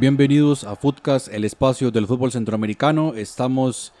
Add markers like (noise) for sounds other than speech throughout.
Bienvenidos a Footcast, el espacio del fútbol centroamericano. Estamos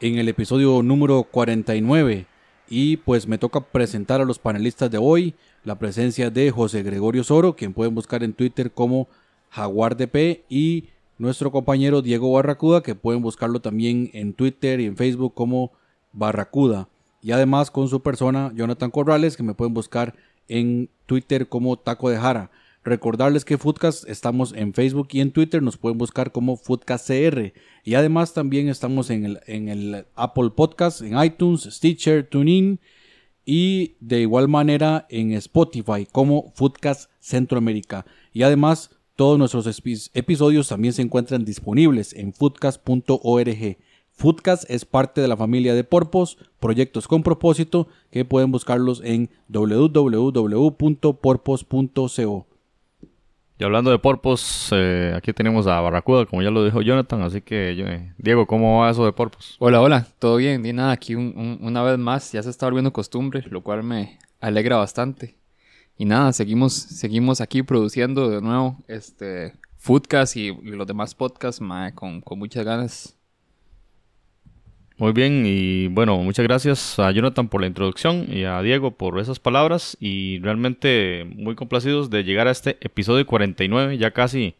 en el episodio número 49 y pues me toca presentar a los panelistas de hoy. La presencia de José Gregorio Soro, quien pueden buscar en Twitter como JaguarDP y nuestro compañero Diego Barracuda, que pueden buscarlo también en Twitter y en Facebook como Barracuda. Y además con su persona, Jonathan Corrales, que me pueden buscar en Twitter como Taco de Jara. Recordarles que Foodcast estamos en Facebook y en Twitter, nos pueden buscar como FoodcastCR. Y además también estamos en el, Apple Podcast, en iTunes, Stitcher, TuneIn y de igual manera en Spotify como Foodcast Centroamérica. Y además todos nuestros episodios también se encuentran disponibles en foodcast.org. Foodcast es parte de la familia de Porpos, proyectos con propósito que pueden buscarlos en www.porpos.co. Y hablando de Porpos, eh, aquí tenemos a Barracuda, como ya lo dijo Jonathan, así que eh, Diego, ¿cómo va eso de Porpos? Hola, hola, todo bien, y nada, aquí una vez más, ya se está volviendo costumbre, lo cual me alegra bastante. Y nada, seguimos, seguimos aquí produciendo de nuevo este Foodcast y, los demás podcasts con, con muchas ganas. Muy bien, y bueno, muchas gracias a Jonathan por la introducción y a Diego por esas palabras y realmente muy complacidos de llegar a este episodio 49, ya casi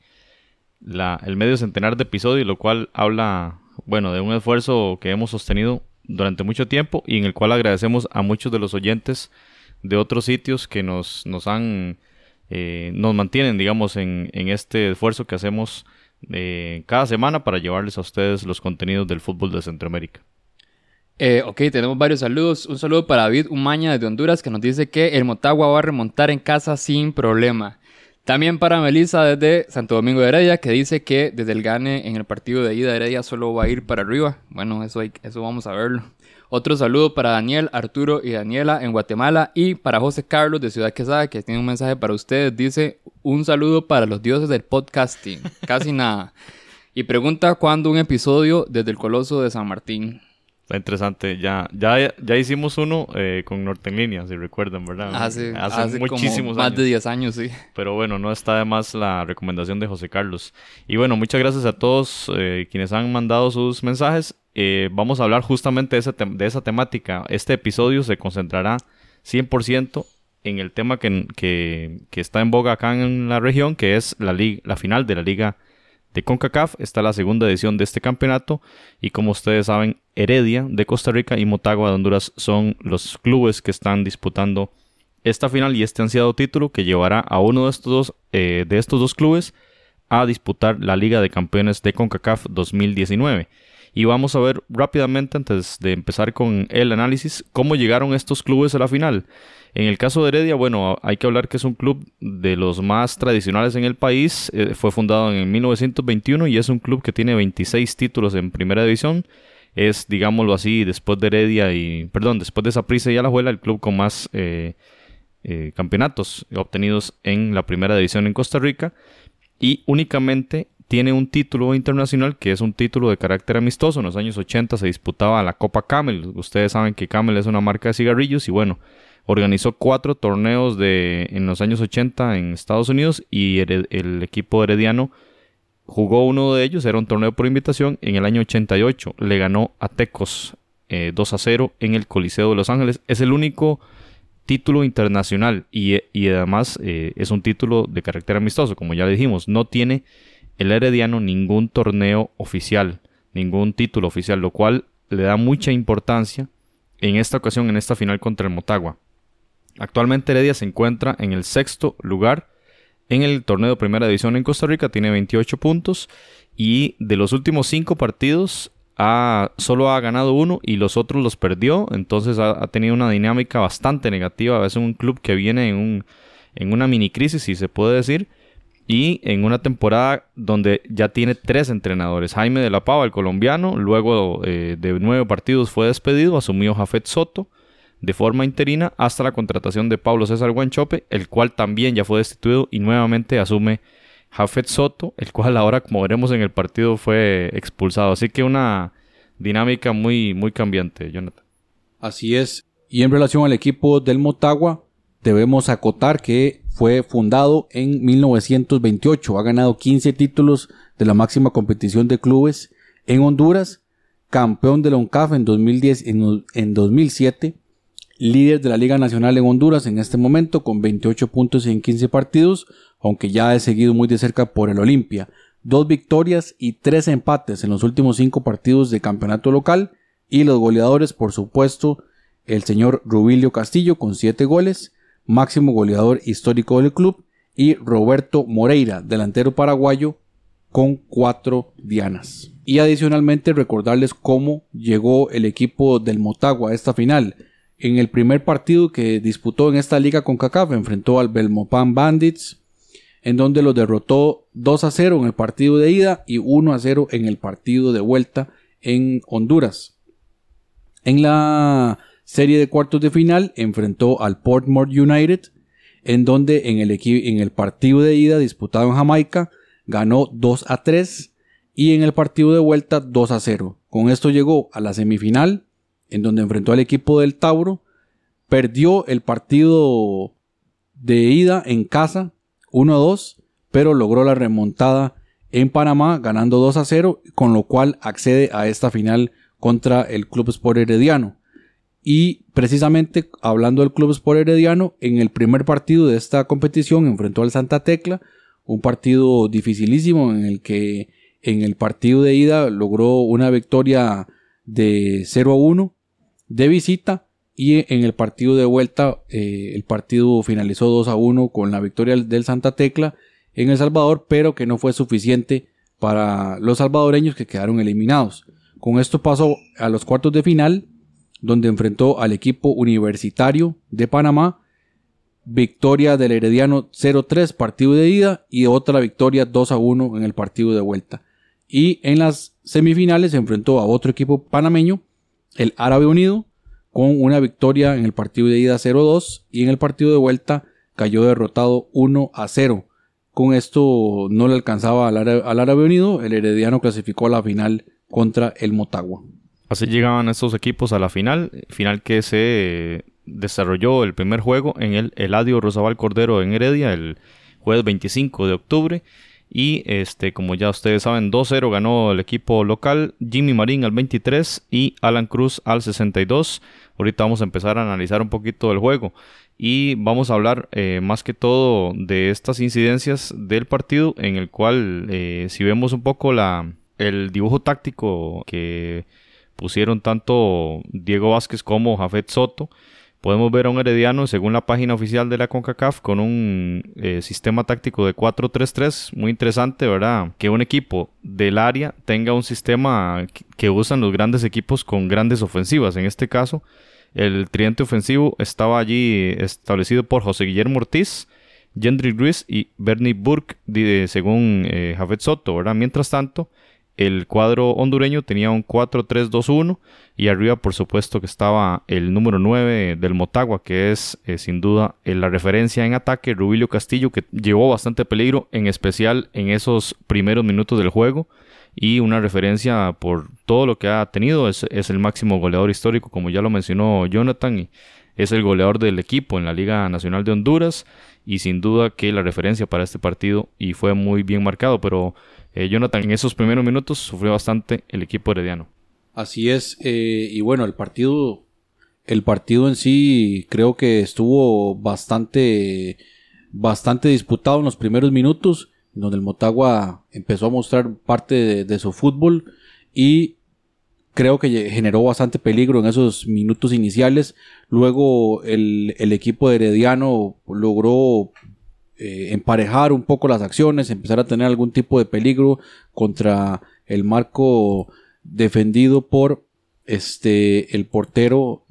la, el medio centenar de episodios, lo cual habla, bueno, de un esfuerzo que hemos sostenido durante mucho tiempo y en el cual agradecemos a muchos de los oyentes de otros sitios que nos, nos han, eh, nos mantienen, digamos, en, en este esfuerzo que hacemos eh, cada semana para llevarles a ustedes los contenidos del fútbol de Centroamérica. Eh, ok, tenemos varios saludos. Un saludo para David Umaña desde Honduras que nos dice que el Motagua va a remontar en casa sin problema. También para Melissa desde Santo Domingo de Heredia que dice que desde el gane en el partido de ida Heredia solo va a ir para arriba. Bueno, eso, eso vamos a verlo. Otro saludo para Daniel, Arturo y Daniela en Guatemala y para José Carlos de Ciudad Quesada que tiene un mensaje para ustedes. Dice un saludo para los dioses del podcasting. Casi (laughs) nada. Y pregunta cuándo un episodio desde el Coloso de San Martín. Está interesante. Ya, ya, ya hicimos uno eh, con Norte en Línea, si recuerdan, ¿verdad? Hace, hace, muchísimos más de 10 años, sí. Pero bueno, no está de más la recomendación de José Carlos. Y bueno, muchas gracias a todos eh, quienes han mandado sus mensajes. Eh, vamos a hablar justamente de esa, de esa temática. Este episodio se concentrará 100% en el tema que, que, que, está en boga acá en la región, que es la, la final de la Liga de CONCACAF. Está la segunda edición de este campeonato y como ustedes saben, Heredia de Costa Rica y Motagua de Honduras son los clubes que están disputando esta final y este ansiado título que llevará a uno de estos dos, eh, de estos dos clubes a disputar la Liga de Campeones de CONCACAF 2019. Y vamos a ver rápidamente, antes de empezar con el análisis, cómo llegaron estos clubes a la final. En el caso de Heredia, bueno, hay que hablar que es un club de los más tradicionales en el país. Eh, fue fundado en 1921 y es un club que tiene 26 títulos en primera división. Es, digámoslo así, después de Heredia y, perdón, después de Saprissa y Alajuela, el club con más eh, eh, campeonatos obtenidos en la primera división en Costa Rica. Y únicamente tiene un título internacional que es un título de carácter amistoso. En los años 80 se disputaba la Copa Camel. Ustedes saben que Camel es una marca de cigarrillos y bueno, organizó cuatro torneos de, en los años 80 en Estados Unidos y el, equipo herediano jugó uno de ellos, era un torneo por invitación. En el año 88 le ganó a Tecos 2 eh, a 0 en el Coliseo de Los Ángeles. Es el único título internacional y, además eh, es un título de carácter amistoso, como ya le dijimos. No tiene el Herediano ningún torneo oficial, ningún título oficial, lo cual le da mucha importancia en esta ocasión, en esta final contra el Motagua. Actualmente Heredia se encuentra en el sexto lugar en el torneo de primera división en Costa Rica, tiene 28 puntos y de los últimos cinco partidos ha, solo ha ganado uno y los otros los perdió, entonces ha, tenido una dinámica bastante negativa, veces un club que viene en, un, en una mini crisis, si se puede decir, y en una temporada donde ya tiene tres entrenadores. Jaime de la Pava, el colombiano, luego eh, de nueve partidos fue despedido, asumió Jafet Soto. de forma interina hasta la contratación de Pablo César Guanchope, el cual también ya fue destituido y nuevamente asume Jafet Soto, el cual ahora, como veremos en el partido, fue expulsado. Así que una dinámica muy, muy cambiante, Jonathan. Así es. Y en relación al equipo del Motagua, debemos acotar que fue fundado en 1928. Ha ganado 15 títulos de la máxima competición de clubes en Honduras, campeón de la UNCAF en, 2010, en, en 2007, líder de la Liga Nacional en Honduras en este momento con 28 puntos en 15 partidos, aunque ya he seguido muy de cerca por el Olimpia. Dos victorias y tres empates en los últimos cinco partidos de campeonato local y los goleadores, por supuesto, el señor Rubilio Castillo con siete goles, máximo goleador histórico del club, y Roberto Moreira, delantero paraguayo, con cuatro dianas. Y adicionalmente recordarles cómo llegó el equipo del Motagua a esta final. En el primer partido que disputó en esta liga con CACAF enfrentó al Belmopan Bandits, en donde lo derrotó 2 a 0 en el partido de ida y 1 a 0 en el partido de vuelta en Honduras. En la serie de cuartos de final enfrentó al Portmore United, en donde en el, en el partido de ida disputado en Jamaica ganó 2 a 3 y en el partido de vuelta 2 a 0. Con esto llegó a la semifinal, en donde enfrentó al equipo del Tauro, perdió el partido de ida en casa 1 a 2, pero logró la remontada en Panamá ganando 2 a 0, con lo cual accede a esta final contra el Club Sport Herediano. Y precisamente hablando del Club Sport Herediano, en el primer partido de esta competición enfrentó al Santa Tecla, un partido dificilísimo en el que en el partido de ida logró una victoria de 0 a 1 de visita y en el partido de vuelta eh, el partido finalizó 2 a 1 con la victoria del Santa Tecla en El Salvador, pero que no fue suficiente para los salvadoreños que quedaron eliminados. Con esto pasó a los cuartos de final donde enfrentó al equipo universitario de Panamá, victoria del Herediano 0-3 partido de ida y otra victoria 2-1 en el partido de vuelta. Y en las semifinales se enfrentó a otro equipo panameño, el Árabe Unido, con una victoria en el partido de ida 0-2 y en el partido de vuelta cayó derrotado 1-0. Con esto no le alcanzaba al Árabe Unido, el Herediano clasificó a la final contra el Motagua. Así llegaban estos equipos a la final, final que se desarrolló el primer juego en el Eladio Rosabal Cordero en Heredia el jueves 25 de octubre. Y este, como ya ustedes saben, 2-0 ganó el equipo local, Jimmy Marín al 23 y Alan Cruz al 62. Ahorita vamos a empezar a analizar un poquito el juego y vamos a hablar eh, más que todo de estas incidencias del partido en el cual eh, si vemos un poco la, el dibujo táctico que pusieron tanto Diego Vázquez como Jafet Soto. Podemos ver a un Herediano, según la página oficial de la CONCACAF, con un eh, sistema táctico de 4-3-3. Muy interesante, ¿verdad? Que un equipo del área tenga un sistema que usan los grandes equipos con grandes ofensivas. En este caso, el tridente ofensivo estaba allí establecido por José Guillermo Ortiz, Gendry Ruiz y Bernie Burke, según eh, Soto, ¿verdad? Mientras tanto, el cuadro hondureño tenía un 4-3-2-1 y arriba por supuesto que estaba el número 9 del Motagua que es eh, sin duda eh, la referencia en ataque Rubilio Castillo que llevó bastante peligro en especial en esos primeros minutos del juego y una referencia por todo lo que ha tenido es, es el máximo goleador histórico como ya lo mencionó Jonathan y es el goleador del equipo en la Liga Nacional de Honduras y sin duda que la referencia para este partido y fue muy bien marcado pero eh, Jonathan, en esos primeros minutos sufrió bastante el equipo herediano. Así es, eh, y bueno, el partido, el partido en sí creo que estuvo bastante, bastante disputado en los primeros minutos, donde el Motagua empezó a mostrar parte de, su fútbol y creo que generó bastante peligro en esos minutos iniciales. Luego el, el equipo de Herediano logró eh, emparejar un poco las acciones, empezar a tener algún tipo de peligro contra el marco defendido por este el portero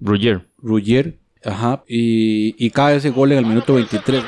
Ruggier. Ruggier, ajá, y, y cae ese gol en el minuto 23.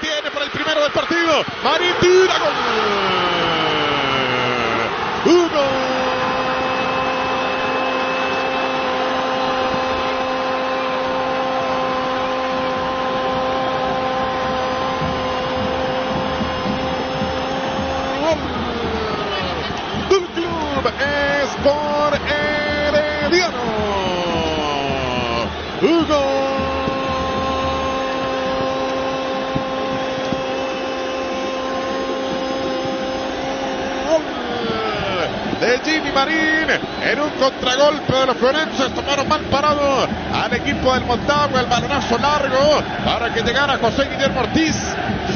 De Jimmy Marín en un contragolpe de los forenses. Tomaron mal parado al equipo del Montagua. El balonazo largo para que llegara José Guillermo Ortiz.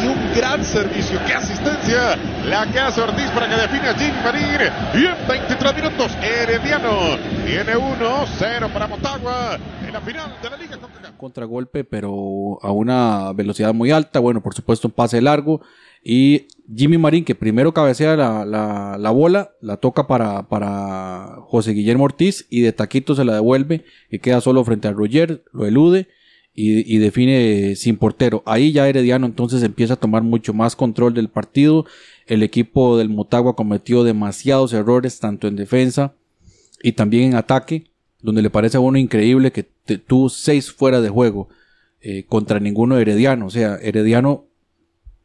Y un gran servicio. ¡Qué asistencia! La que hace Ortiz para que define a Jimmy Marín. Y en 23 minutos, Herediano tiene 1-0 para Motagua en la final de la Liga Contragolpe, pero a una velocidad muy alta. Bueno, por supuesto, un pase largo. Y Jimmy Marín, que primero cabecea la, la, la bola, la toca para, para José Guillermo Ortiz y de taquito se la devuelve y queda solo frente a Roger, lo elude y, y, define sin portero. Ahí ya Herediano entonces empieza a tomar mucho más control del partido. El equipo del Motagua cometió demasiados errores tanto en defensa y también en ataque, donde le parece a uno increíble que tuvo seis fuera de juego eh, contra ninguno de Herediano. O sea, Herediano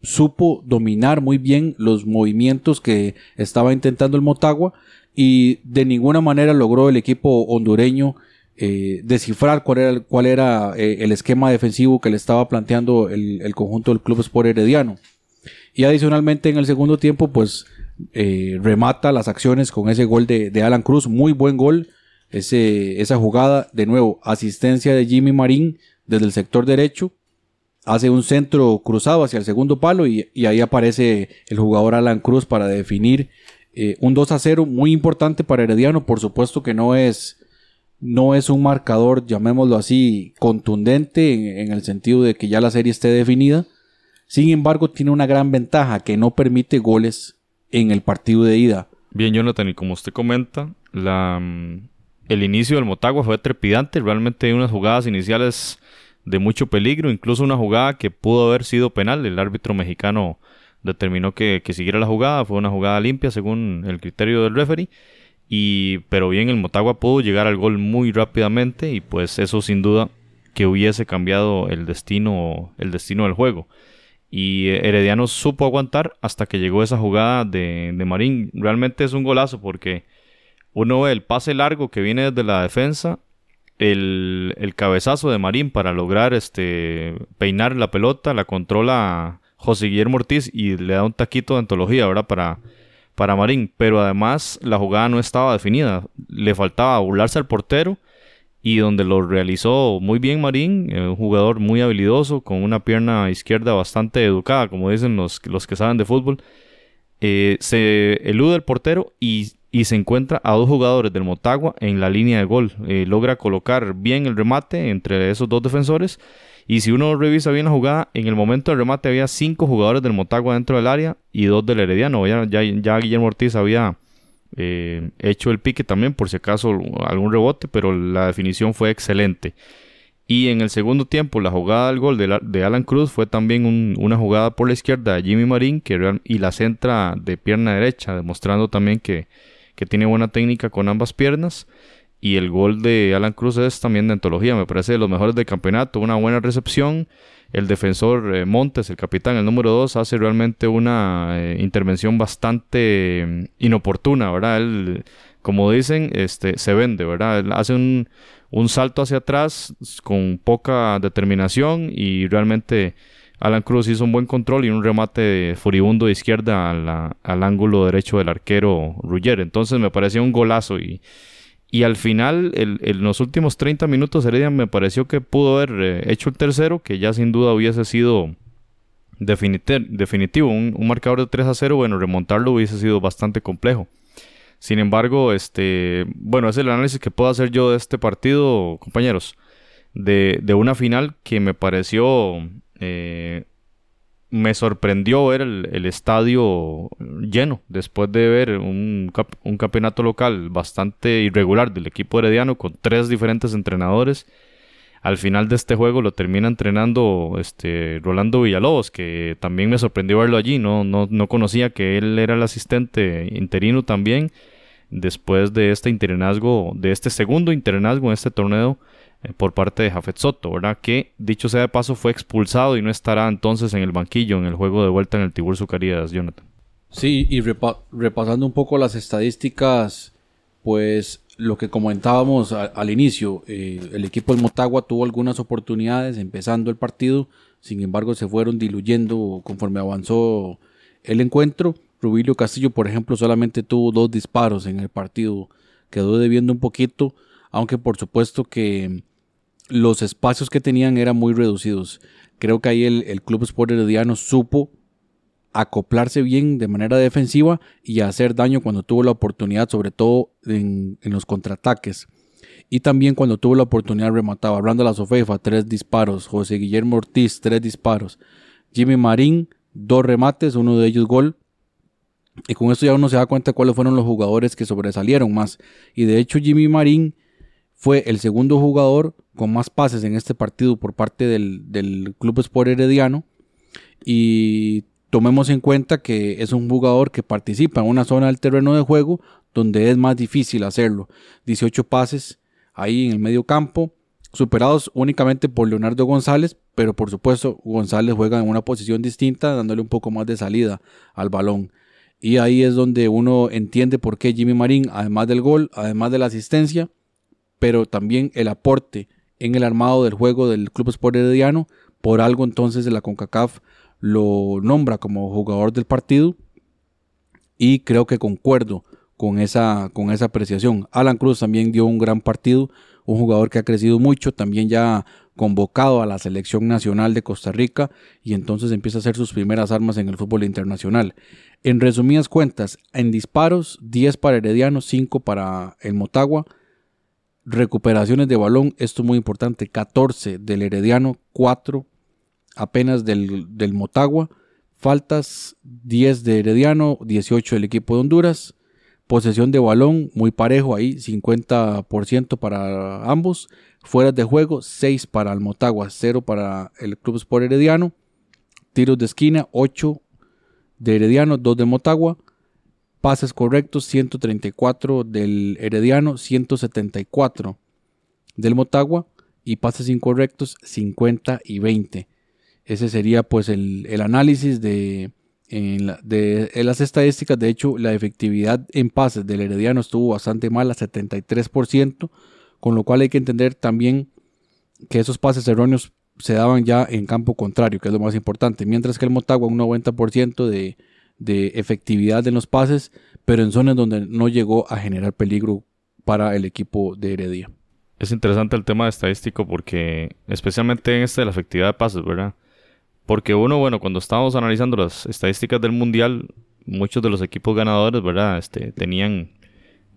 supo dominar muy bien los movimientos que estaba intentando el Motagua y de ninguna manera logró el equipo hondureño eh, descifrar cuál era, eh, el esquema defensivo que le estaba planteando el, conjunto del Club Sport Herediano. Y adicionalmente en el segundo tiempo, pues eh, remata las acciones con ese gol de, Alan Cruz, muy buen gol. Esa jugada, de nuevo, asistencia de Jimmy Marín desde el sector derecho, hace un centro cruzado hacia el segundo palo y, ahí aparece el jugador Alan Cruz para definir eh, un 2 a 0 muy importante para Herediano, por supuesto que no es, no es un marcador, llamémoslo así, contundente en, en el sentido de que ya la serie esté definida, sin embargo tiene una gran ventaja que no permite goles en el partido de ida. Bien, Jonathan, y como usted comenta, la, mm, el inicio del Motagua fue trepidante. Realmente hay unas jugadas iniciales de mucho peligro, incluso una jugada que pudo haber sido penal. El árbitro mexicano determinó que, que siguiera la jugada, fue una jugada limpia según el criterio del referee. Y, pero bien, el Motagua pudo llegar al gol muy rápidamente y pues eso sin duda que hubiese cambiado el destino, el destino del juego. Y Herediano supo aguantar hasta que llegó esa jugada de, de Marín. Realmente es un golazo porque uno ve el pase largo que viene desde la defensa, el, el cabezazo de Marín para lograr este, peinar la pelota, la controla José Guillermo Ortiz y le da un taquito de antología, ¿verdad? Para, para Marín. Pero además la jugada no estaba definida. Le faltaba burlarse al portero y donde lo realizó muy bien Marín, eh, un jugador muy habilidoso, con una pierna izquierda bastante educada, como dicen los, los que saben de fútbol. Eh, se elude el portero y, y, se encuentra a dos jugadores del Motagua en la línea de gol. Eh, logra colocar bien el remate entre esos dos defensores. Y si uno revisa bien la jugada, en el momento del remate había cinco jugadores del Motagua dentro del área y dos del Herediano. Ya, ya, Guillermo Ortiz había eh, hecho el pique también por si acaso algún rebote, pero la definición fue excelente. Y en el segundo tiempo, la jugada del gol de, Alan Cruz fue también un, una jugada por la izquierda de Jimmy Marín que, y la centra de pierna derecha, demostrando también que, que tiene buena técnica con ambas piernas. Y el gol de Alan Cruz es también de antología, me parece de los mejores del campeonato, una buena recepción el defensor eh, Montes, el capitán, el número 2, hace realmente una eh, intervención bastante mm, inoportuna, ¿verdad? Él, como dicen, este, se vende, ¿verdad? Él hace un, un salto hacia atrás con poca determinación y realmente Alan Cruz hizo un buen control y un remate furibundo de izquierda al ángulo derecho del arquero Rugger. Entonces me parecía un golazo y y al final, en los últimos 30 minutos, Heredia me pareció que pudo haber eh, hecho el tercero, que ya sin duda hubiese sido definitivo. Un, marcador de 3 a 0, bueno, remontarlo hubiese sido bastante complejo. Sin embargo, este, bueno, es el análisis que puedo hacer yo de este partido, compañeros. De, de una final que me pareció eh, me sorprendió ver el, estadio lleno después de ver un, un, campeonato local bastante irregular del equipo herediano con tres diferentes entrenadores. Al final de este juego lo termina entrenando este Rolando Villalobos, que también me sorprendió verlo allí. No, no, no conocía que él era el asistente interino también. Después de este interinazgo, de este segundo interinazgo en este torneo, por parte de Jafet Soto, ¿verdad? Que dicho sea de paso fue expulsado y no estará entonces en el banquillo en el juego de vuelta en el Tibur Sucarías, Jonathan. Sí, y repasando un poco las estadísticas, pues lo que comentábamos al inicio, eh, el equipo del Motagua tuvo algunas oportunidades empezando el partido, sin embargo se fueron diluyendo conforme avanzó el encuentro Rubilio Castillo, por ejemplo, solamente tuvo dos disparos en el partido. Quedó debiendo un poquito, aunque por supuesto que los espacios que tenían eran muy reducidos. Creo que ahí el, Club Sport Herediano supo acoplarse bien de manera defensiva y hacer daño cuando tuvo la oportunidad, sobre todo en, los contraataques. Y también cuando tuvo la oportunidad remataba. la Sofefa, tres disparos. José Guillermo Ortiz, tres disparos. Jimmy Marín, dos remates, uno de ellos gol. Y con esto ya uno se da cuenta cuáles fueron los jugadores que sobresalieron más. Y de hecho Jimmy Marín fue el segundo jugador con más pases en este partido por parte del, Club Sport Herediano. Y tomemos en cuenta que es un jugador que participa en una zona del terreno de juego donde es más difícil hacerlo. 18 pases ahí en el medio campo, superados únicamente por Leonardo González, pero por supuesto González juega en una posición distinta, dándole un poco más de salida al balón. Y ahí es donde uno entiende por qué Jimmy Marín, además del gol, además de la asistencia, pero también el aporte en el armado del juego del Club Sport Herediano, por algo entonces la CONCACAF lo nombra como jugador del partido y creo que concuerdo con esa, con esa apreciación. Alan Cruz también dio un gran partido, un jugador que ha crecido mucho, también ya convocado a la selección nacional de Costa Rica y entonces empieza a hacer sus primeras armas en el fútbol internacional. En resumidas cuentas, en disparos 10 para Herediano, 5 para el Motagua. Recuperaciones de balón, esto es muy importante, 14 del Herediano, 4 apenas del, del Motagua. Faltas 10 de Herediano, 18 del equipo de Honduras. Posesión de balón muy parejo ahí, 50% para ambos. Fuera de juego, 6 para el Motagua, 0 para el Club Sport Herediano. Tiros de esquina, 8 de Herediano, 2 de Motagua. Pases correctos, 134 del Herediano, 174 del Motagua. Y pases incorrectos, 50 y 20. Ese sería pues el, análisis de, de las estadísticas. De hecho, la efectividad en pases del Herediano estuvo bastante mal, a 73% con lo cual hay que entender también que esos pases erróneos se daban ya en campo contrario, que es lo más importante, mientras que el Motagua un 90% de, de efectividad en los pases, pero en zonas donde no llegó a generar peligro para el equipo de Heredia. Es interesante el tema estadístico porque, especialmente en este de la efectividad de pases, ¿verdad? Porque uno, bueno, cuando estábamos analizando las estadísticas del Mundial, muchos de los equipos ganadores, ¿verdad? Este, tenían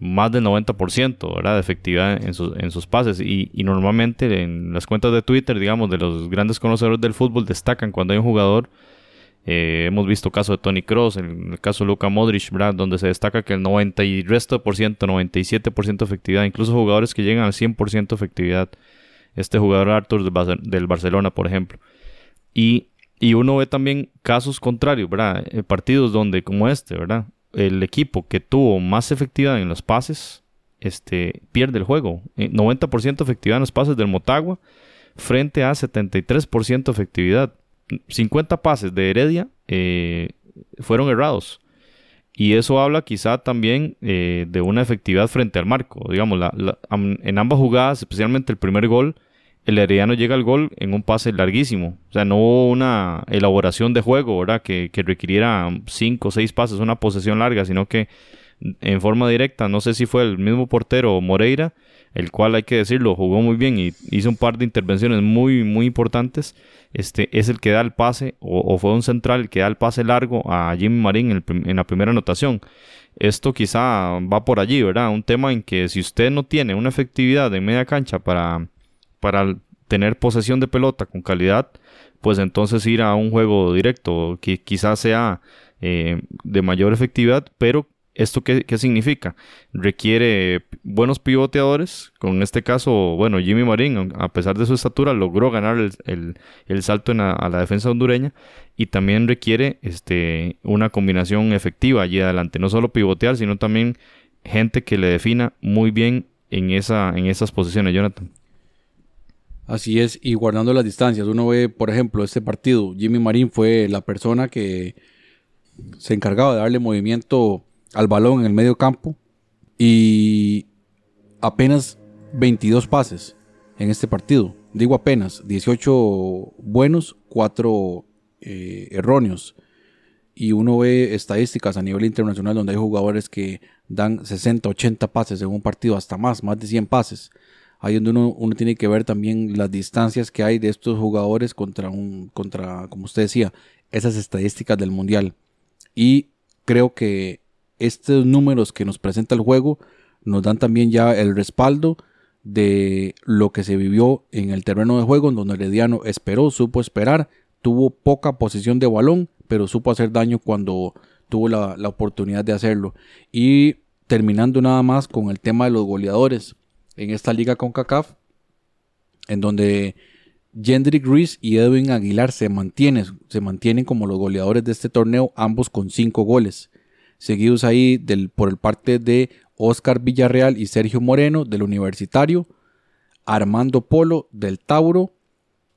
más del 90% ¿verdad? de efectividad en sus, en sus pases. Y, normalmente en las cuentas de Twitter, digamos, de los grandes conocedores del fútbol, destacan cuando hay un jugador. Eh, hemos visto caso de Tony Cross, el caso de Luka Modric, ¿verdad? donde se destaca que el 90 y resto por ciento, 97% de efectividad, incluso jugadores que llegan al 100% de efectividad. Este jugador Arthur del Barcelona, por ejemplo. Y, y uno ve también casos contrarios, ¿verdad? Eh, partidos donde, como este, ¿verdad? el equipo que tuvo más efectividad en los pases este, pierde el juego. 90% eh, efectividad en los pases del Motagua frente a 73% efectividad. 50 pases de Heredia eh, fueron errados. Y eso habla quizá también eh, de una efectividad frente al marco. Digamos, en ambas jugadas, especialmente el primer gol, el Herediano llega al gol en un pase larguísimo. O sea, no hubo una elaboración de juego, ¿verdad? Que, que requiriera cinco o seis pases, una posesión larga, sino que en forma directa, no sé si fue el mismo portero Moreira, el cual hay que decirlo, jugó muy bien y hizo un par de intervenciones muy, muy importantes. Este es el que da el pase, o, fue un central que da el pase largo a Jimmy Marín en, en la primera anotación. Esto quizá va por allí, ¿verdad? Un tema en que si usted no tiene una efectividad en media cancha para para tener posesión de pelota con calidad, pues entonces ir a un juego directo que quizás sea eh, de mayor efectividad, pero ¿esto qué, significa? Requiere buenos pivoteadores, con este caso, bueno, Jimmy Marín, a pesar de su estatura, logró ganar el, salto a la defensa hondureña y también requiere este, una combinación efectiva allí adelante, no solo pivotear, sino también gente que le defina muy bien en, esa, en esas posiciones, Jonathan. Así es, y guardando las distancias, uno ve, por ejemplo, este partido, Jimmy Marín fue la persona que se encargaba de darle movimiento al balón en el medio campo y apenas 22 pases en este partido. Digo apenas, 18 buenos, 4 eh, erróneos. y uno ve estadísticas a nivel internacional donde hay jugadores que dan 60, 80 pases en un partido, hasta más, más de 100 pases. Ahí donde uno, uno tiene que ver también las distancias que hay de estos jugadores contra, un, contra, como usted decía, esas estadísticas del mundial. Y creo que estos números que nos presenta el juego nos dan también ya el respaldo de lo que se vivió en el terreno de juego, en donde Herediano esperó, supo esperar, tuvo poca posición de balón, pero supo hacer daño cuando tuvo la, oportunidad de hacerlo. Y terminando nada más con el tema de los goleadores en esta liga con CACAF, en donde Jendrik Ruiz y Edwin Aguilar se mantienen, se mantienen como los goleadores de este torneo, ambos con cinco goles. Seguidos ahí por el parte de Oscar Villarreal y Sergio Moreno del Universitario, Armando Polo del Tauro,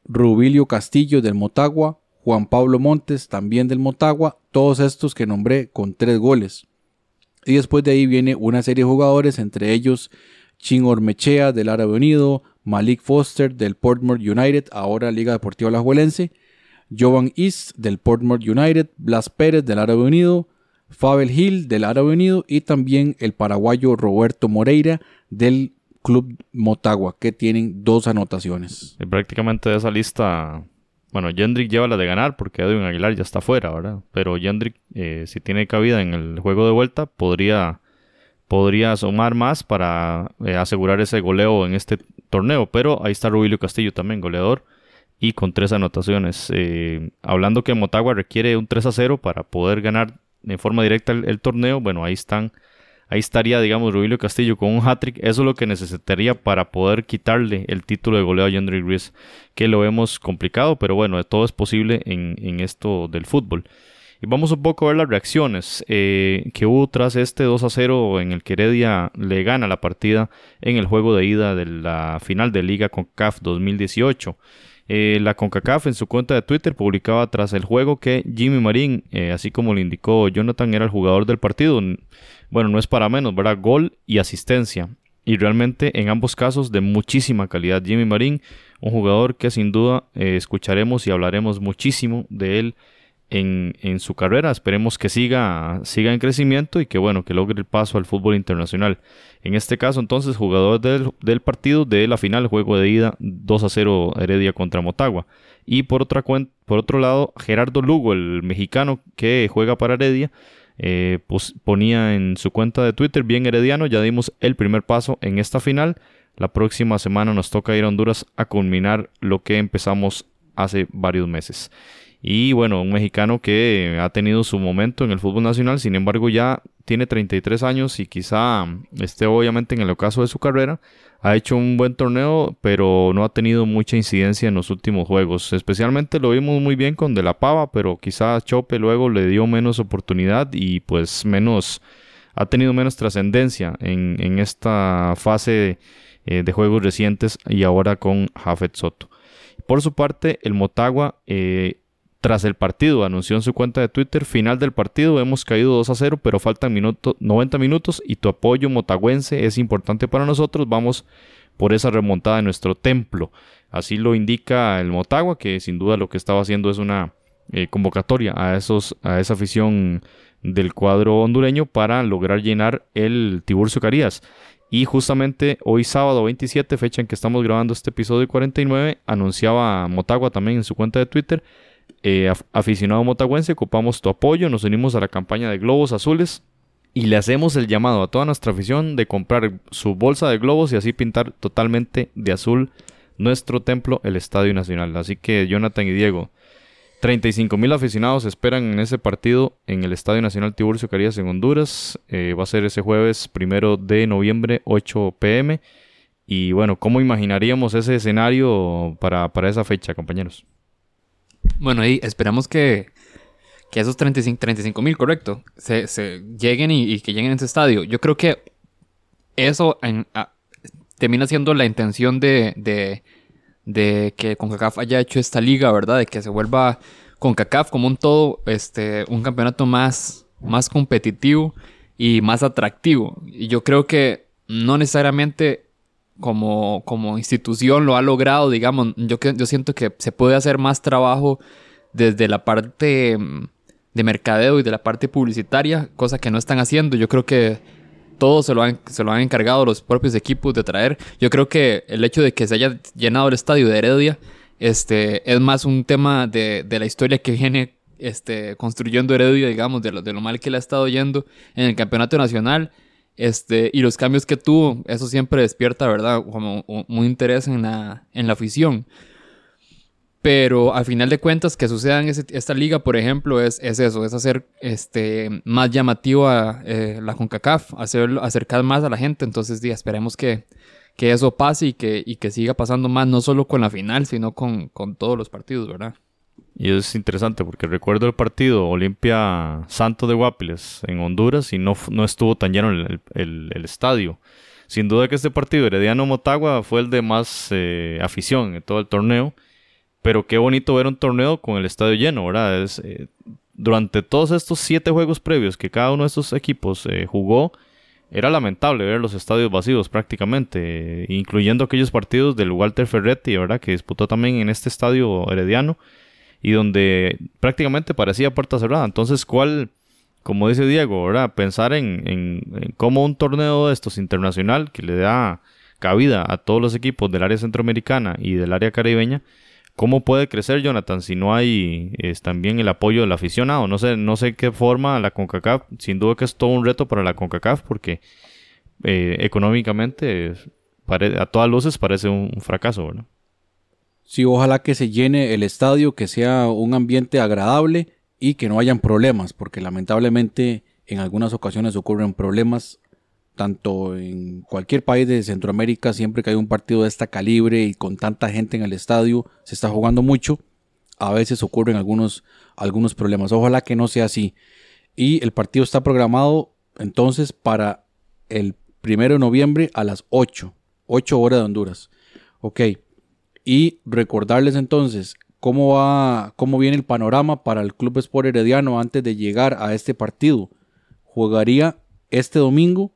Rubilio Castillo del Motagua, Juan Pablo Montes también del Motagua, todos estos que nombré con tres goles. Y después de ahí viene una serie de jugadores, entre ellos Chin Ormechea del Árabe Unido, Malik Foster del Portmore United, ahora Liga Deportiva Alajuelense, Jovan East del Portmore United, Blas Pérez del Árabe Unido, Fabel Hill del Árabe Unido y también el paraguayo Roberto Moreira del Club Motagua, que tienen dos anotaciones. Y prácticamente de esa lista, bueno, Jendrik lleva la de ganar porque Edwin Aguilar ya está fuera, ¿verdad? Pero Jendrik, eh, si tiene cabida en el juego de vuelta, podría, podría sumar más para eh, asegurar ese goleo en este torneo. Pero ahí está Rubilio Castillo también, goleador y con tres anotaciones. Eh, hablando que Motagua requiere un 3 a 0 para poder ganar en forma directa el, torneo, bueno, ahí están. Ahí estaría, digamos, Rubilio Castillo con un hat-trick. Eso es lo que necesitaría para poder quitarle el título de goleo a Jendry Ruiz, que lo vemos complicado, pero bueno, todo es posible en, esto del fútbol. Y vamos un poco a ver las reacciones eh, que hubo tras este 2 a 0 en el que Heredia le gana la partida en el juego de ida de la final de Liga con CAF 2018. Eh, la CONCACAF en su cuenta de Twitter publicaba tras el juego que Jimmy Marín, eh, así como le indicó Jonathan, era el jugador del partido. Bueno, no es para menos, ¿verdad? Gol y asistencia. Y realmente en ambos casos de muchísima calidad. Jimmy Marín, un jugador que sin duda eh, escucharemos y hablaremos muchísimo de él en, su carrera. Esperemos que siga, siga en crecimiento y que bueno, que logre el paso al fútbol internacional. En este caso, entonces, jugador del, partido de la final, juego de ida 2 a 0 Heredia contra Motagua. Y por, otra por otro lado, Gerardo Lugo, el mexicano que juega para Heredia, eh, ponía en su cuenta de Twitter, bien herediano, ya dimos el primer paso en esta final. La próxima semana nos toca ir a Honduras a culminar lo que empezamos hace varios meses. Y bueno, un mexicano que ha tenido su momento en el fútbol nacional, sin embargo ya tiene 33 años y quizá esté obviamente en el ocaso de su carrera. Ha hecho un buen torneo, pero no ha tenido mucha incidencia en los últimos juegos. Especialmente lo vimos muy bien con De La Pava, pero quizá Chope luego le dio menos oportunidad y pues menos ha tenido menos trascendencia en, esta fase eh, de juegos recientes y ahora con Jafet Soto. Por su parte, el Motagua eh, tras el partido, anunció en su cuenta de Twitter, final del partido, hemos caído 2 a 0, pero faltan 90 minutos y tu apoyo motagüense es importante para nosotros, vamos por esa remontada de nuestro templo. Así lo indica el Motagua, que sin duda lo que estaba haciendo es una eh, convocatoria a, esos, a esa afición del cuadro hondureño para lograr llenar el Tiburcio Carías. Y justamente hoy sábado 27, fecha en que estamos grabando este episodio 49, anunciaba Motagua también en su cuenta de Twitter eh, aficionado motagüense, ocupamos tu apoyo, nos unimos a la campaña de globos azules y le hacemos el llamado a toda nuestra afición de comprar su bolsa de globos y así pintar totalmente de azul nuestro templo, el Estadio Nacional. Así que Jonathan y Diego, 35 mil aficionados esperan en ese partido en el Estadio Nacional Tiburcio Carías en Honduras. Eh, va a ser ese jueves primero de noviembre, 8 pm. Y bueno, ¿cómo imaginaríamos ese escenario para, para esa fecha, compañeros? Bueno, y esperamos que, que esos 35 mil, correcto, se, se lleguen y, que lleguen a ese estadio. Yo creo que eso termina siendo la intención de, de, de que CONCACAF haya hecho esta liga, ¿verdad? De que se vuelva CONCACAF como un todo, este, un campeonato más, más competitivo y más atractivo. Y yo creo que no necesariamente como, como institución lo ha logrado, digamos, yo, yo siento que se puede hacer más trabajo desde la parte mm, de mercadeo y de la parte publicitaria, cosa que no están haciendo. Yo creo que todo se lo, han, se lo han encargado los propios equipos de traer. Yo creo que el hecho de que se haya llenado el estadio de Heredia este, es más un tema de, de la historia que viene este, construyendo Heredia, digamos, de lo, de lo mal que le ha estado yendo en el campeonato nacional. Este, y los cambios que tuvo, eso siempre despierta, ¿verdad? Como un interés en la, en la afición. Pero al final de cuentas, que suceda en esta liga, por ejemplo, es, es, eso, es hacer este, más llamativa eh, la CONCACAF, hacerlo, acercar más a la gente. Entonces, día, esperemos que, que eso pase y que, y que siga pasando más, no solo con la final, sino con, con todos los partidos, ¿verdad? Y es interesante porque recuerdo el partido Olimpia Santo de Guapiles en Honduras y no, no estuvo tan lleno el, el, el, estadio. Sin duda que este partido Herediano Motagua fue el de más eh, afición en todo el torneo pero qué bonito ver un torneo con el estadio lleno, ¿verdad? Es, eh, durante todos estos siete juegos previos que cada uno de estos equipos eh, jugó, era lamentable ver los estadios vacíos prácticamente, incluyendo aquellos partidos del Walter Ferretti, ¿verdad? Que disputó también en este estadio herediano y donde prácticamente parecía puerta cerrada. Entonces, ¿cuál, como dice Diego, ¿verdad? Pensar en, cómo un torneo de estos internacional que le da cabida a todos los equipos del área centroamericana y del área caribeña, ¿Cómo puede crecer Jonathan si no hay es, también el apoyo del aficionado? No sé, no sé qué forma la CONCACAF, sin duda que es todo un reto para la CONCACAF porque eh, económicamente a todas luces parece un, fracaso, ¿verdad? Sí, ojalá que se llene el estadio, que sea un ambiente agradable y que no hayan problemas, porque lamentablemente en algunas ocasiones ocurren problemas tanto en cualquier país de Centroamérica, siempre que hay un partido de esta calibre y con tanta gente en el estadio, se está jugando mucho, a veces ocurren algunos, algunos problemas. Ojalá que no sea así. Y el partido está programado entonces para el primero de noviembre a las 8, 8 horas de Honduras. Ok. Y recordarles entonces cómo va, cómo viene el panorama para el Club Sport Herediano antes de llegar a este partido. Jugaría este domingo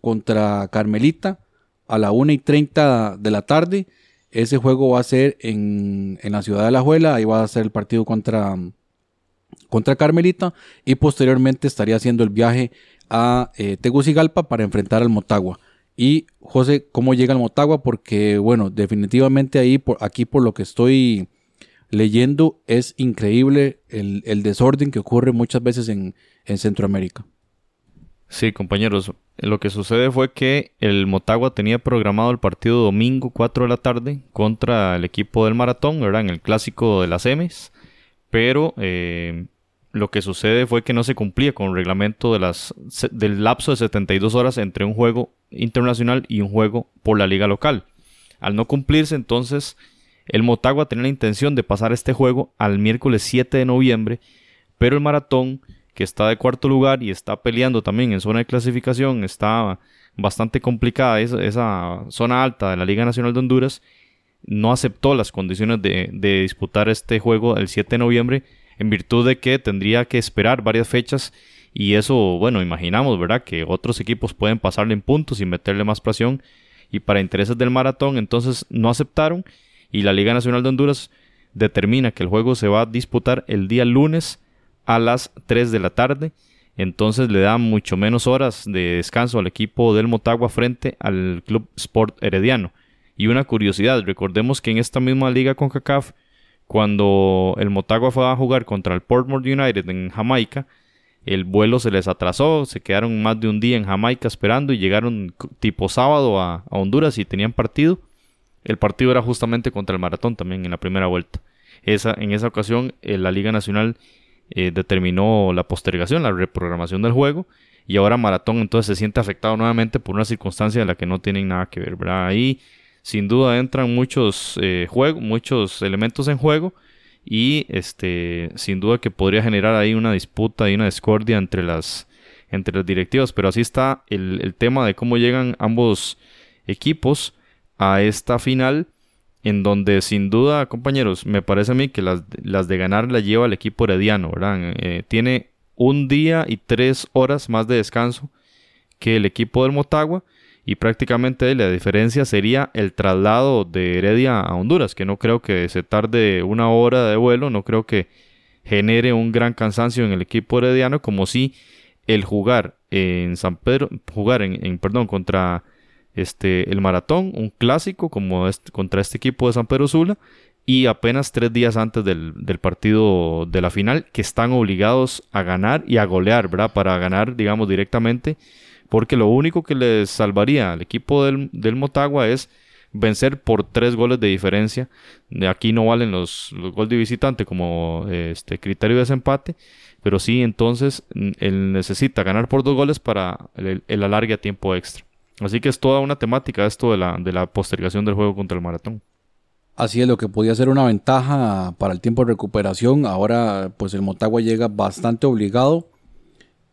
contra Carmelita a la 1 y 30 de la tarde. Ese juego va a ser en, la ciudad de La Juela, ahí va a ser el partido contra, contra Carmelita y posteriormente estaría haciendo el viaje a eh, Tegucigalpa para enfrentar al Motagua. Y José, ¿cómo llega al Motagua? Porque bueno, definitivamente ahí, por, aquí por lo que estoy leyendo, es increíble el, desorden que ocurre muchas veces en, en Centroamérica. Sí, compañeros, lo que sucede fue que el Motagua tenía programado el partido domingo 4 de la tarde contra el equipo del Maratón, ¿verdad? En el clásico de las M's, pero eh, lo que sucede fue que no se cumplía con el reglamento de del lapso de 72 horas entre un juego internacional y un juego por la liga local. Al no cumplirse, entonces, el Motagua tenía la intención de pasar este juego al miércoles 7 de noviembre, pero el Maratón que está de cuarto lugar y está peleando también en zona de clasificación, está bastante complicada esa, zona alta de la Liga Nacional de Honduras, no aceptó las condiciones de, disputar este juego el 7 de noviembre en virtud de que tendría que esperar varias fechas y eso, bueno, imaginamos, ¿verdad? Que otros equipos pueden pasarle en puntos y meterle más presión y para intereses del maratón entonces no aceptaron y la Liga Nacional de Honduras determina que el juego se va a disputar el día lunes a las 3 de la tarde. Entonces le da mucho menos horas de descanso al equipo del Motagua frente al Club Sport Herediano. Y una curiosidad, recordemos que en esta misma liga con CACAF, cuando el Motagua fue a jugar contra el Portmore United en Jamaica, el vuelo se les atrasó, se quedaron más de un día en Jamaica esperando y llegaron tipo sábado a, Honduras y tenían partido. El partido era justamente contra el Maratón también en la primera vuelta. Esa, en esa ocasión eh, la Liga Nacional eh, determinó la postergación, la reprogramación del juego. Y ahora Maratón entonces se siente afectado nuevamente por una circunstancia de la que no tienen nada que ver. Ahí sin duda entran muchos, eh, muchos elementos en juego. Y este, sin duda que podría generar ahí una disputa y una discordia entre las, entre directivas. Pero así está el, tema de cómo llegan ambos equipos a esta final en donde sin duda, compañeros, me parece a mí que las, las de ganar la lleva el equipo herediano. Eh, tiene un día y tres horas más de descanso que el equipo del Motagua y prácticamente la diferencia sería el traslado de Heredia a Honduras, que no creo que se tarde una hora de vuelo, no creo que genere un gran cansancio en el equipo herediano, como si el jugar en San Pedro, jugar en, perdón, contra este el maratón, un clásico como este, contra este equipo de San Pedro Sula, y apenas tres días antes del, partido de la final, que están obligados a ganar y a golear, ¿verdad? Para ganar, digamos, directamente, porque lo único que les salvaría al equipo del, del Motagua es vencer por tres goles de diferencia. Aquí no valen los, los goles de visitante como este criterio de desempate, pero sí entonces él necesita ganar por dos goles para el, el alargue a tiempo extra. Así que es toda una temática esto de la, de la postergación del juego contra el maratón. Así es, lo que podía ser una ventaja para el tiempo de recuperación, ahora pues el Motagua llega bastante obligado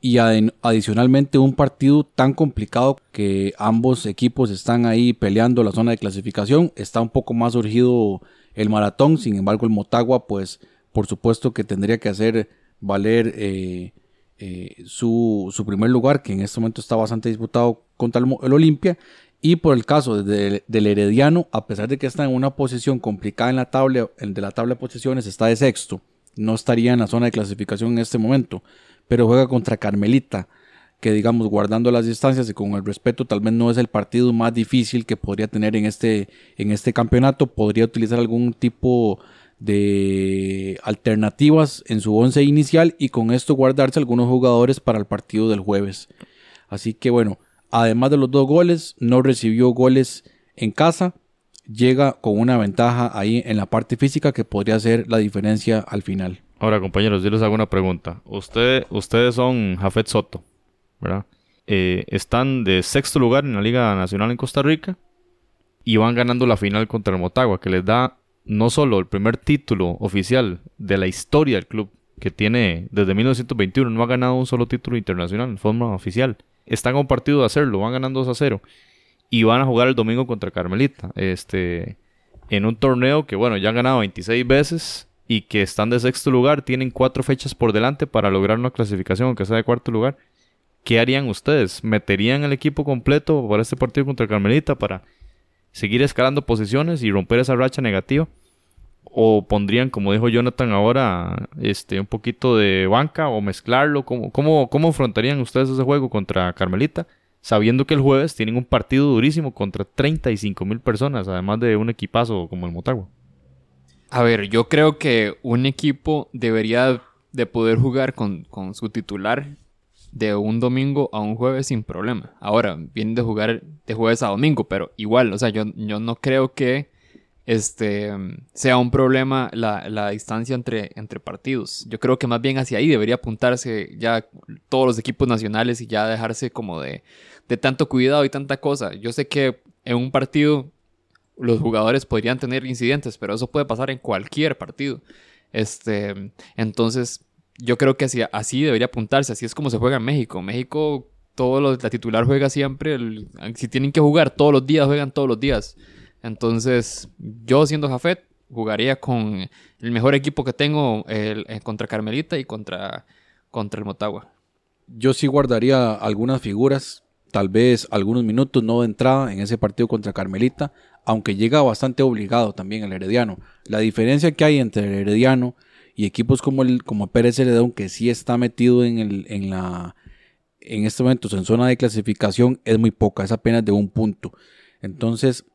y adicionalmente un partido tan complicado que ambos equipos están ahí peleando la zona de clasificación, está un poco más urgido el maratón, sin embargo el Motagua pues por supuesto que tendría que hacer valer eh, eh, su, primer lugar, que en este momento está bastante disputado contra el, Olimpia. Y por el caso del Herediano, a pesar de que está en una posición complicada en la tabla, de la tabla de posiciones, está de sexto. No estaría en la zona de clasificación en este momento. Pero juega contra Carmelita, que digamos, guardando las distancias y con el respeto, tal vez no es el partido más difícil que podría tener en este, en este campeonato. Podría utilizar algún tipo de alternativas en su once inicial y con esto guardarse algunos jugadores para el partido del jueves. Así que bueno, además de los dos goles, no recibió goles en casa, llega con una ventaja ahí en la parte física que podría ser la diferencia al final. Ahora, compañeros, yo les hago una pregunta. Usted, ustedes son Jafet Soto, ¿verdad? Eh, están de sexto lugar en la Liga Nacional en Costa Rica y van ganando la final contra el Motagua, que les da no solo el primer título oficial de la historia del club, que tiene desde 1921, no ha ganado un solo título internacional en forma oficial. Están a un partido de hacerlo, van ganando 2 a 0. Y van a jugar el domingo contra Carmelita. Este, en un torneo que, bueno, ya han ganado 26 veces y que están de sexto lugar, tienen cuatro fechas por delante para lograr una clasificación, aunque sea de cuarto lugar. ¿Qué harían ustedes? ¿Meterían el equipo completo para este partido contra Carmelita para seguir escalando posiciones y romper esa racha negativa? ¿O pondrían, como dijo Jonathan ahora, este, un poquito de banca o mezclarlo? ¿Cómo, cómo, cómo afrontarían ustedes ese juego contra Carmelita? Sabiendo que el jueves tienen un partido durísimo contra 35 mil personas, además de un equipazo como el Motagua. A ver, yo creo que un equipo debería de poder jugar con, con su titular de un domingo a un jueves sin problema. Ahora, vienen de jugar de jueves a domingo, pero igual, o sea, yo, yo no creo que este, sea un problema la, la, distancia entre, entre partidos. Yo creo que más bien hacia ahí debería apuntarse ya todos los equipos nacionales y ya dejarse como de, de tanto cuidado y tanta cosa. Yo sé que en un partido los jugadores podrían tener incidentes, pero eso puede pasar en cualquier partido. Este, entonces, yo creo que así, así debería apuntarse, así es como se juega en México. México, todo la titular juega siempre, si tienen que jugar todos los días, juegan todos los días. Entonces, yo siendo Jafet, jugaría con el mejor equipo que tengo el, eh, contra Carmelita y contra, contra el Motagua. Yo sí guardaría algunas figuras, tal vez algunos minutos no de entrada en ese partido contra Carmelita, aunque llega bastante obligado también el Herediano. La diferencia que hay entre el Herediano y equipos como el como Pérez Heredón que sí está metido en el en la en este momento en zona de clasificación es muy poca, es apenas de un punto. Entonces,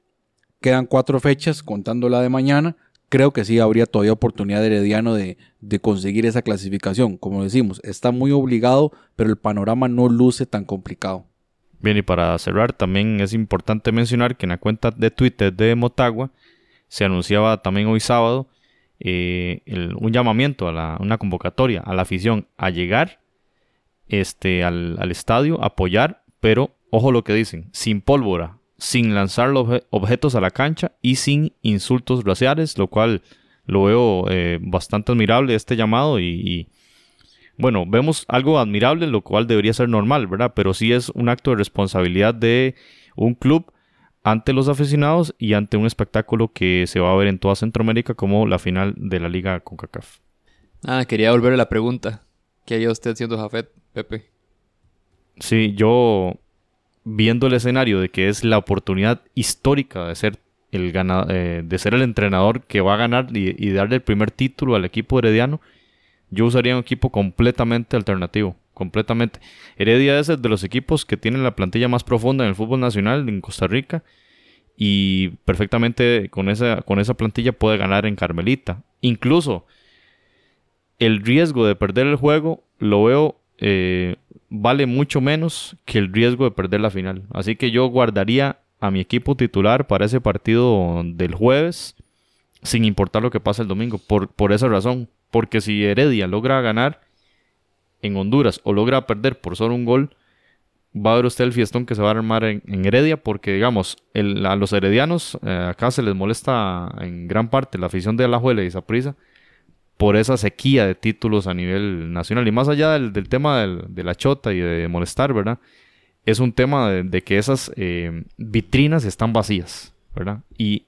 quedan cuatro fechas, contando la de mañana. Creo que sí habría todavía oportunidad de Herediano de, de conseguir esa clasificación. Como decimos, está muy obligado, pero el panorama no luce tan complicado. Bien, y para cerrar, también es importante mencionar que en la cuenta de Twitter de Motagua se anunciaba también hoy sábado eh, un llamamiento, a la, una convocatoria a la afición a llegar este, al, al estadio, apoyar, pero ojo lo que dicen, sin pólvora, sin lanzar los objetos a la cancha y sin insultos raciales, lo cual lo veo eh, bastante admirable este llamado y, y, bueno, vemos algo admirable, lo cual debería ser normal, ¿verdad? Pero sí es un acto de responsabilidad de un club ante los aficionados y ante un espectáculo que se va a ver en toda Centroamérica como la final de la Liga CONCACAF. Ah, quería volver a la pregunta. ¿Qué haría usted siendo Jafet, Pepe? Sí, yo viendo el escenario de que es la oportunidad histórica de ser el eh, de ser el entrenador que va a ganar y, darle el primer título al equipo herediano, yo usaría un equipo completamente alternativo. Completamente. Heredia es de los equipos que tienen la plantilla más profunda en el fútbol nacional en Costa Rica. Y perfectamente con esa, con esa plantilla puede ganar en Carmelita. Incluso el riesgo de perder el juego lo veo eh, vale mucho menos que el riesgo de perder la final. Así que yo guardaría a mi equipo titular para ese partido del jueves, sin importar lo que pase el domingo, por, por esa razón. Porque si Heredia logra ganar en Honduras o logra perder por solo un gol, va a ver usted el fiestón que se va a armar en, Heredia, porque digamos, a los heredianos eh, acá se les molesta en gran parte la afición de Alajuela y Zaprisa por esa sequía de títulos a nivel nacional. Y más allá del, tema de la chota y de molestar, ¿verdad? Es un tema de, que esas eh, vitrinas están vacías, ¿verdad? Y,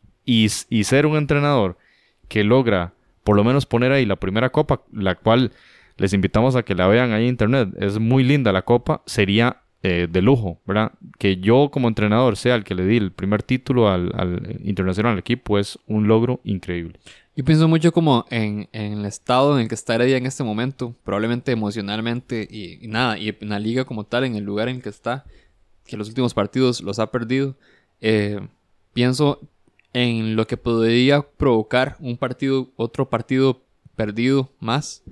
ser un entrenador que logra por lo menos poner ahí la primera copa, la cual les invitamos a que la vean ahí en internet, es muy linda la copa, sería eh, de lujo, ¿verdad? Que yo como entrenador sea el que le di el primer título al, al internacional al equipo es un logro increíble. Yo pienso mucho como en, el estado en el que está Heredia en este momento, probablemente emocionalmente y, nada, y en la liga como tal, en el lugar en que está, que los últimos partidos los ha perdido. Eh, pienso en lo que podría provocar un partido, otro partido perdido más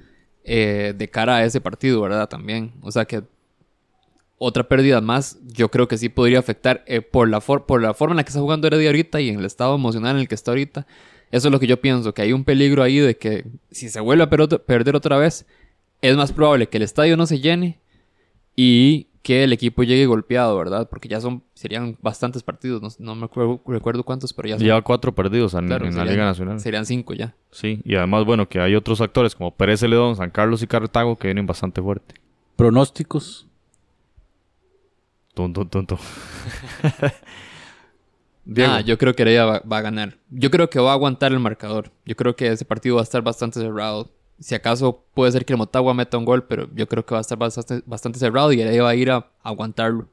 eh, de cara a ese partido, ¿verdad? También. O sea que otra pérdida más, yo creo que sí podría afectar eh, por, la por la forma en la que está jugando Heredia ahorita y en el estado emocional en el que está ahorita. Eso es lo que yo pienso, que hay un peligro ahí de que si se vuelve a perder otra vez, es más probable que el estadio no se llene y que el equipo llegue golpeado, ¿verdad? Porque ya son, serían bastantes partidos, no, me recuerdo cuántos, pero ya son. Lleva cuatro perdidos en, la Liga Nacional. Serían cinco ya. Sí, y además, bueno, que hay otros actores como Pérez Celedón, San Carlos y Cartago que vienen bastante fuerte. ¿Pronósticos? Tonto, tonto. (laughs) Ah, yo creo que Heredia va, a ganar. Yo creo que va a aguantar el marcador. Yo creo que ese partido va a estar bastante cerrado. Si acaso puede ser que el Motagua meta un gol, pero yo creo que va a estar bastante, cerrado y Heredia va a ir a, aguantarlo.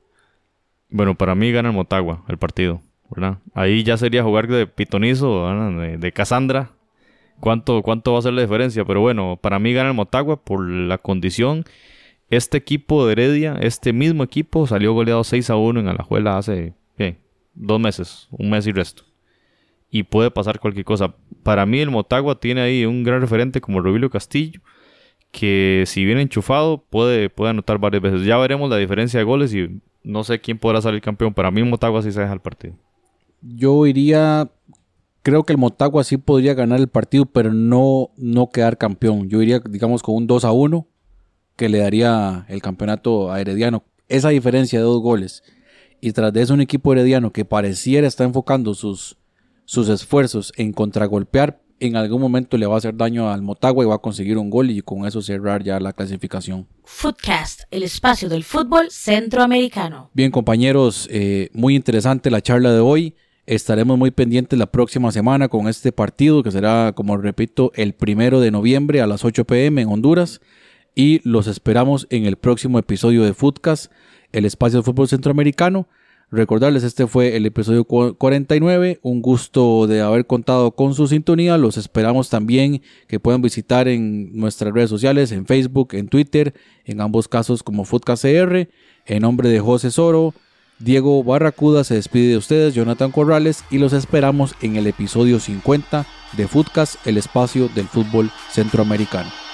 Bueno, para mí gana el Motagua el partido, ¿verdad? Ahí ya sería jugar de pitonizo, de, de Cassandra. ¿Cuánto, ¿Cuánto va a ser la diferencia? Pero bueno, para mí gana el Motagua por la condición. Este equipo de Heredia, este mismo equipo, salió goleado 6 a 1 en Alajuela hace dos meses, un mes y resto. Y puede pasar cualquier cosa. Para mí el Motagua tiene ahí un gran referente como Rubilio Castillo, que si viene enchufado puede, puede anotar varias veces. Ya veremos la diferencia de goles y no sé quién podrá salir campeón. Para mí Motagua sí se deja el partido. Yo iría, creo que el Motagua sí podría ganar el partido, pero no, no quedar campeón. Yo iría, digamos, con un 2 a 1 que le daría el campeonato a Herediano. Esa diferencia de dos goles y tras de eso un equipo herediano que pareciera estar enfocando sus, sus esfuerzos en contragolpear, en algún momento le va a hacer daño al Motagua y va a conseguir un gol y con eso cerrar ya la clasificación. Footcast, el espacio del fútbol centroamericano. Bien compañeros, eh, muy interesante la charla de hoy. Estaremos muy pendientes la próxima semana con este partido que será, como repito, el primero de noviembre a las 8 pm en Honduras. Y los esperamos en el próximo episodio de Footcast el espacio de fútbol centroamericano. Recordarles, este fue el episodio 49. Un gusto de haber contado con su sintonía. Los esperamos también que puedan visitar en nuestras redes sociales, en Facebook, en Twitter, en ambos casos como FootCR. En nombre de José Soro, Diego Barracuda se despide de ustedes, Jonathan Corrales, y los esperamos en el episodio 50 de Footcast, el espacio del fútbol centroamericano.